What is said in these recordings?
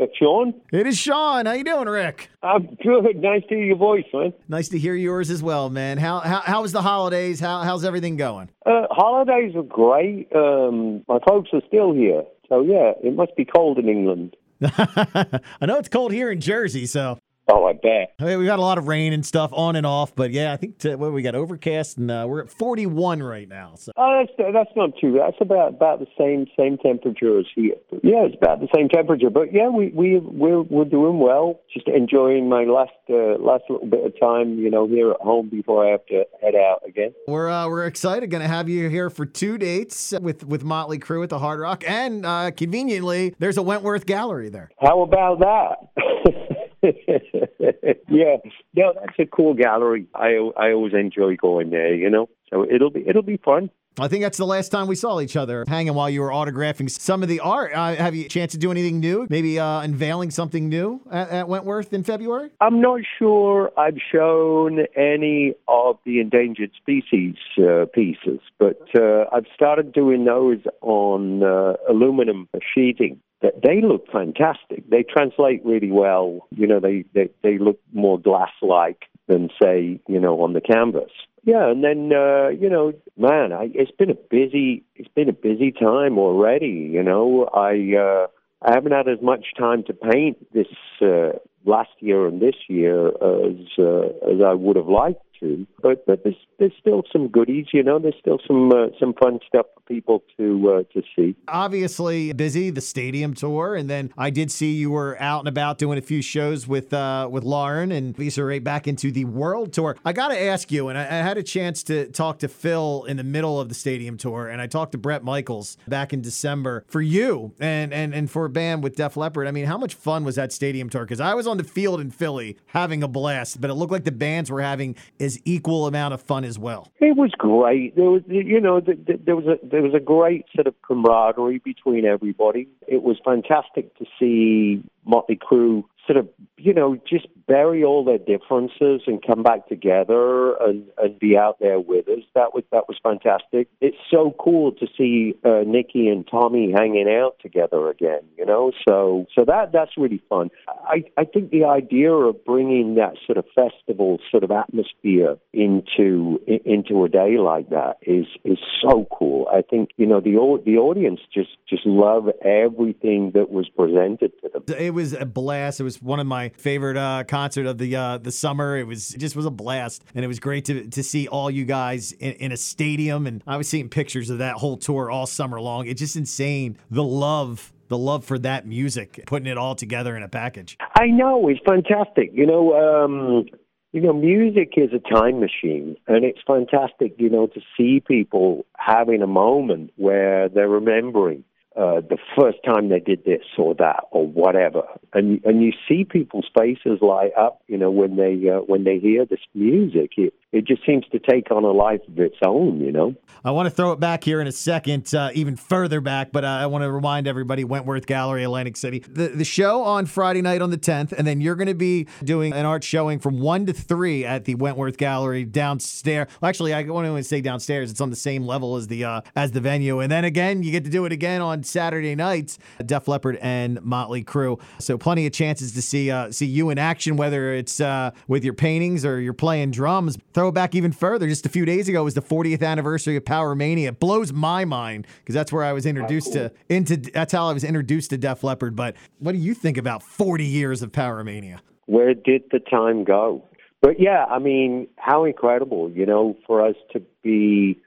Uh, Sean? It is Sean. How you doing, Rick? I'm good. Nice to hear your voice, man. Nice to hear yours as well, man. How how, how was the holidays? How how's everything going? Uh, holidays are great. Um, my folks are still here. So, yeah, it must be cold in England. I know it's cold here in Jersey, so Oh, I bet. I mean, we've got a lot of rain and stuff on and off, but yeah, I think what we got overcast and uh, we're at 41 right now. So Oh, that's that's not too. That's about about the same same temperature as here. But yeah, it's about the same temperature. But yeah, we we we're we're doing well. Just enjoying my last uh, last little bit of time, you know, here at home before I have to head out again. we're uh, we're excited. Going to have you here for two dates with with Motley Crue at the Hard Rock, and uh, conveniently, there's a Wentworth Gallery there. How about that? yeah, no, that's a cool gallery. I I always enjoy going there. You know, so it'll be it'll be fun. I think that's the last time we saw each other hanging while you were autographing some of the art. Uh, have you a chance to do anything new? Maybe uh, unveiling something new at, at Wentworth in February? I'm not sure I've shown any of the endangered species uh, pieces, but uh, I've started doing those on uh, aluminum sheeting. They look fantastic. They translate really well. You know, they they, they look more glass-like than say, you know, on the canvas. Yeah, and then uh, you know, man, I, it's been a busy it's been a busy time already. You know, I uh, I haven't had as much time to paint this uh, last year and this year as uh, as I would have liked to. But but there's there's still some goodies. You know, there's still some uh, some fun stuff for people to uh, to see. Obviously busy, the stadium tour, and then I did see you were out and about doing a few shows with uh, with Lauren and Lisa right back into the world tour. I got to ask you, and I, I had a chance to talk to Phil in the middle of the stadium tour, and I talked to Bret Michaels back in December for you and and and for a band with Def Leppard. I mean, how much fun was that stadium tour? Because I was on the field in Philly having a blast, but it looked like the bands were having as equal amount of fun as well. It was great. There was, you know, th- th- there was a there was a great sort of camaraderie between everybody. It was fantastic to see Motley Crue sort of, you know, just bury all their differences and come back together and, and be out there with us. That was that was fantastic. It's so cool to see uh, Nikki and Tommy hanging out together again. You know, so so that that's really fun. I I think the idea of bringing that sort of festival sort of atmosphere into into a day like that is is so cool. I think you know the the audience just just love everything that was presented to them. It was a blast. It was one of my favorite uh, concert of the uh, the summer. It was it just was a blast, and it was great to to see all you guys in, in a stadium. And I was seeing pictures of that whole tour all summer long. It's just insane the love. The love for that music, putting it all together in a package. I know it's fantastic. You know, um, you know, music is a time machine, and it's fantastic. You know, to see people having a moment where they're remembering uh, the first time they did this or that or whatever, and and you see people's faces light up. You know, when they uh, when they hear this music, it it just seems to take on a life of its own. You know. I want to throw it back here in a second, uh, even further back, but I want to remind everybody Wentworth Gallery, Atlantic City. The, the show on Friday night on the 10th, and then you're going to be doing an art showing from 1 to 3 at the Wentworth Gallery downstairs. Well, actually, I want to say downstairs. It's on the same level as the uh, as the venue. And then again, you get to do it again on Saturday nights, Def Leppard and Motley Crue. So plenty of chances to see uh, see you in action, whether it's uh, with your paintings or you're playing drums. Throw it back even further. Just a few days ago was the 40th anniversary of Pyromania. It blows my mind because that's where I was introduced to into. That's how I was introduced to Def Leppard. But what do you think about 40 years of Pyromania? where did the time go? But yeah, I mean, how incredible, you know, for us to be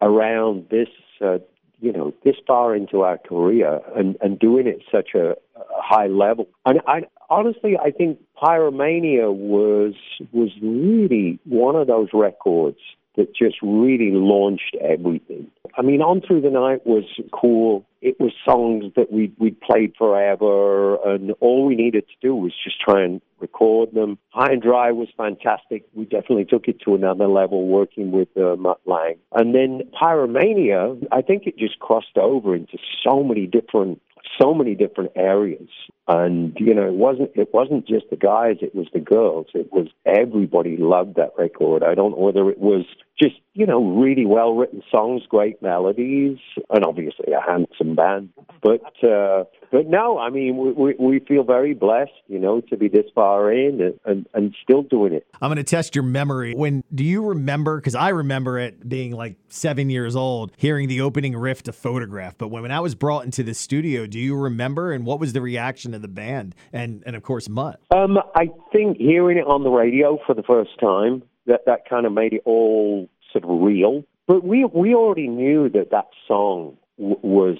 around this, uh, you know, this far into our career and, and doing it such a, a high level. And I honestly, I think Pyromania was was really one of those records that just really launched everything. I mean, On Through the Night was cool. It was songs that we we played forever, and all we needed to do was just try and record them. High and Dry was fantastic. We definitely took it to another level working with uh, Mutt Lange. And then Pyromania, I think it just crossed over into so many different so many different areas. And you know, it wasn't it wasn't just the guys; it was the girls. It was everybody loved that record. I don't know whether it was just you know really well written songs, great melodies, and obviously a handsome band. But uh, but no, I mean we, we, we feel very blessed, you know, to be this far in and, and, and still doing it. I'm going to test your memory. When do you remember? Because I remember it being like seven years old, hearing the opening riff to Photograph. But when, when I was brought into the studio, do you remember? And what was the reaction of the band and and of course Mutt? Um, I think hearing it on the radio for the first time that that kind of made it all sort of real. But we we already knew that that song w- was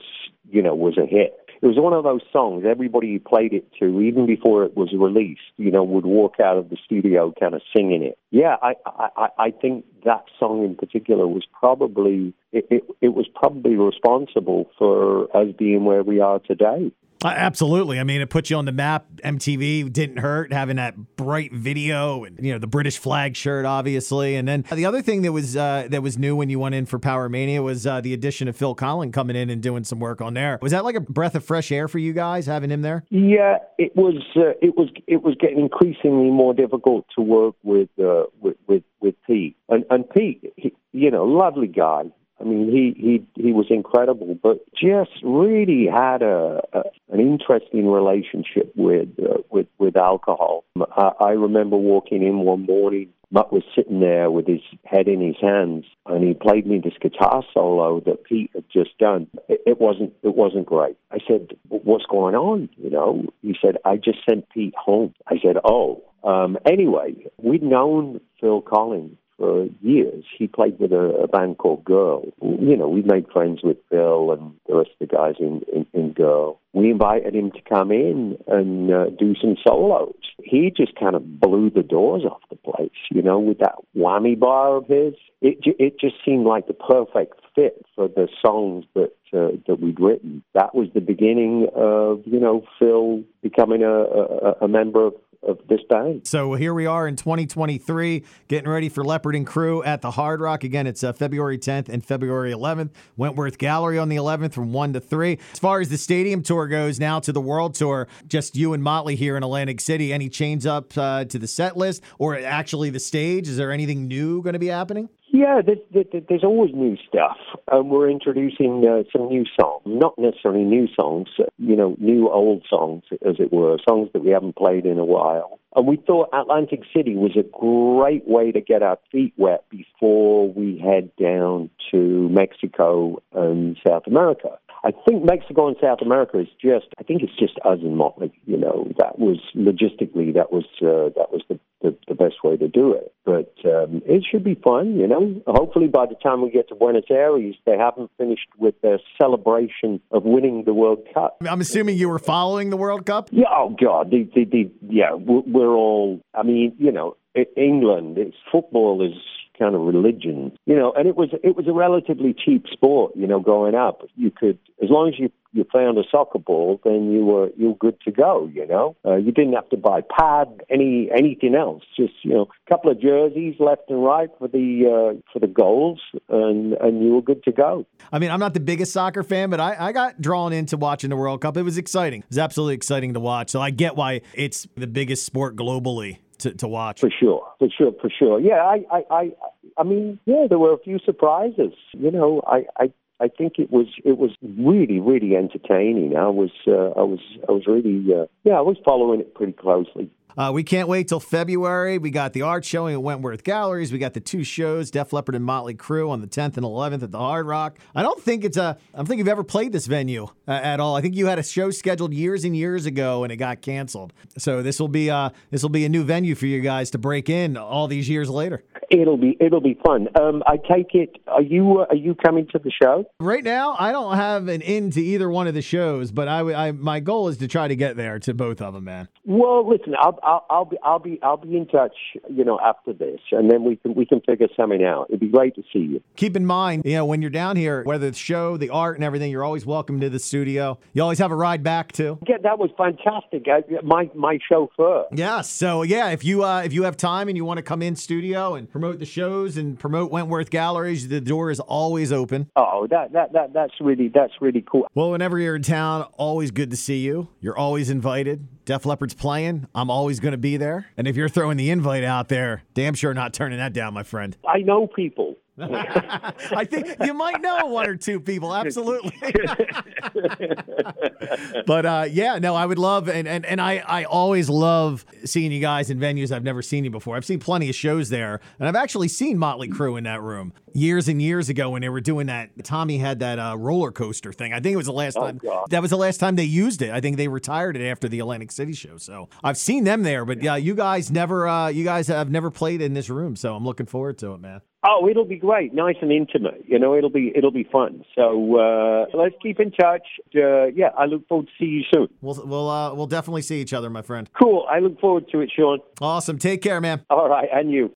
you know was a hit. It was one of those songs everybody you played it to, even before it was released, you know, would walk out of the studio kind of singing it. Yeah, I I, I think that song in particular was probably it, it, it was probably responsible for us being where we are today. Uh, absolutely. I mean, it put you on the map. MTV didn't hurt having that bright video and you know the British flag shirt, obviously. And then the other thing that was uh, that was new when you went in for Pyromania was uh, the addition of Phil Collen coming in and doing some work on there. Was that like a breath of fresh air for you guys having him there? Yeah, it was. Uh, it was. It was getting increasingly more difficult to work with uh, with, with with Pete. And, and Pete, he, you know, lovely guy I mean, he he he was incredible, but just really had a, a an interesting relationship with uh, with with alcohol. I, I remember walking in one morning. Mutt was sitting there with his head in his hands, and he played me this guitar solo that Pete had just done. It, it wasn't it wasn't great. I said, "What's going on?" You know, he said, "I just sent Pete home." I said, "Oh." Um, anyway, we'd known Phil Collen for years. He played with a, a band called Girl. You know, we made friends with Phil and the rest of the guys in, in, in Girl. We invited him to come in and uh, do some solos. He just kind of blew the doors off the place, you know, with that whammy bar of his. It, it just seemed like the perfect fit for the songs that uh, that we'd written. That was the beginning of you know Phil becoming a, a, a member of of this band. So here we are in 2023, getting ready for Leppard and Crue at the Hard Rock. Again, it's uh, February 10th and February 11th. Wentworth Gallery on the 11th from 1 to 3. As far as the stadium tour goes, now to the World Tour, just you and Motley here in Atlantic City. Any change up uh, to the set list or actually the stage? Is there anything new going to be happening? Yeah, there's, there's always new stuff. Um, we're introducing uh, some new songs, not necessarily new songs, you know, new old songs, as it were, songs that we haven't played in a while. And we thought Atlantic City was a great way to get our feet wet before we head down to Mexico and South America. I think Mexico and South America is just, I think it's just us and Motley. You know, that was logistically, that was uh, that was the, the, the best way to do it. But um, it should be fun, you know. Hopefully, by the time we get to Buenos Aires, they haven't finished with their celebration of winning the World Cup. I'm assuming you were following the World Cup. Yeah. Oh God. The, the, the, yeah. We're all. I mean, you know, England. It's football is kind of religion, you know, and it was it was a relatively cheap sport, you know, growing up. You could as long as you you found a soccer ball, then you were you were good to go. You know, uh, you didn't have to buy pad any anything else. Just you know, a couple of jerseys left and right for the uh, for the goals, and and you were good to go. I mean, I'm not the biggest soccer fan, but I, I got drawn into watching the World Cup. It was exciting. It was absolutely exciting to watch. So I get why it's the biggest sport globally to, to watch. For sure, for sure, for sure. Yeah, I, I, I, I mean, yeah, there were a few surprises. You know, I, I, I think it was it was really really entertaining. I was uh, I was I was really uh, yeah I was following it pretty closely. Uh, we can't wait till February. We got the art showing at Wentworth Galleries. We got the two shows, Def Leppard and Motley Crue, on the 10th and 11th at the Hard Rock. I don't think it's a. I don't think you've ever played this venue uh, at all. I think you had a show scheduled years and years ago, and it got canceled. So this will be uh, this will be a new venue for you guys to break in all these years later. It'll be it'll be fun. Um, I take it. Are you uh, are you coming to the show? Right now, I don't have an in to either one of the shows, but I, I my goal is to try to get there to both of them, man. Well, listen, I'll I'll, I'll be I'll be I'll be in touch, you know, after this, and then we can we can figure something out. It'd be great to see you. Keep in mind, you know, when you're down here, whether it's show, the art, and everything, you're always welcome to the studio. You always have a ride back too. Yeah, that was fantastic. I, my my chauffeur. Yeah. So yeah, if you uh, if you have time and you want to come in studio and promote the shows and promote Wentworth Galleries, the door is always open. Oh, that that that that's really that's really cool. Well, whenever you're in town, always good to see you. You're always invited. Def Leppard's playing. I'm always going to be there. And if you're throwing the invite out there, damn sure not turning that down, my friend. I know people. I think you might know one or two people, absolutely. but uh, yeah, no, I would love, and, and, and I, I always love seeing you guys in venues I've never seen you before. I've seen plenty of shows there, and I've actually seen Motley Crue in that room years and years ago when they were doing that. Tommy had that uh, roller coaster thing. I think it was the last Oh, time. God. That was the last time they used it. I think they retired it after the Atlantic City show. So I've seen them there, but yeah, you guys never, uh, you guys have never played in this room, so I'm looking forward to it, man. Oh, it'll be great, nice and intimate. You know, it'll be it'll be fun. So uh, let's keep in touch. Uh, yeah, I look forward to see you soon. We'll we'll uh, we'll definitely see each other, my friend. Cool. I look forward to it, Sean. Awesome. Take care, man. All right, and you.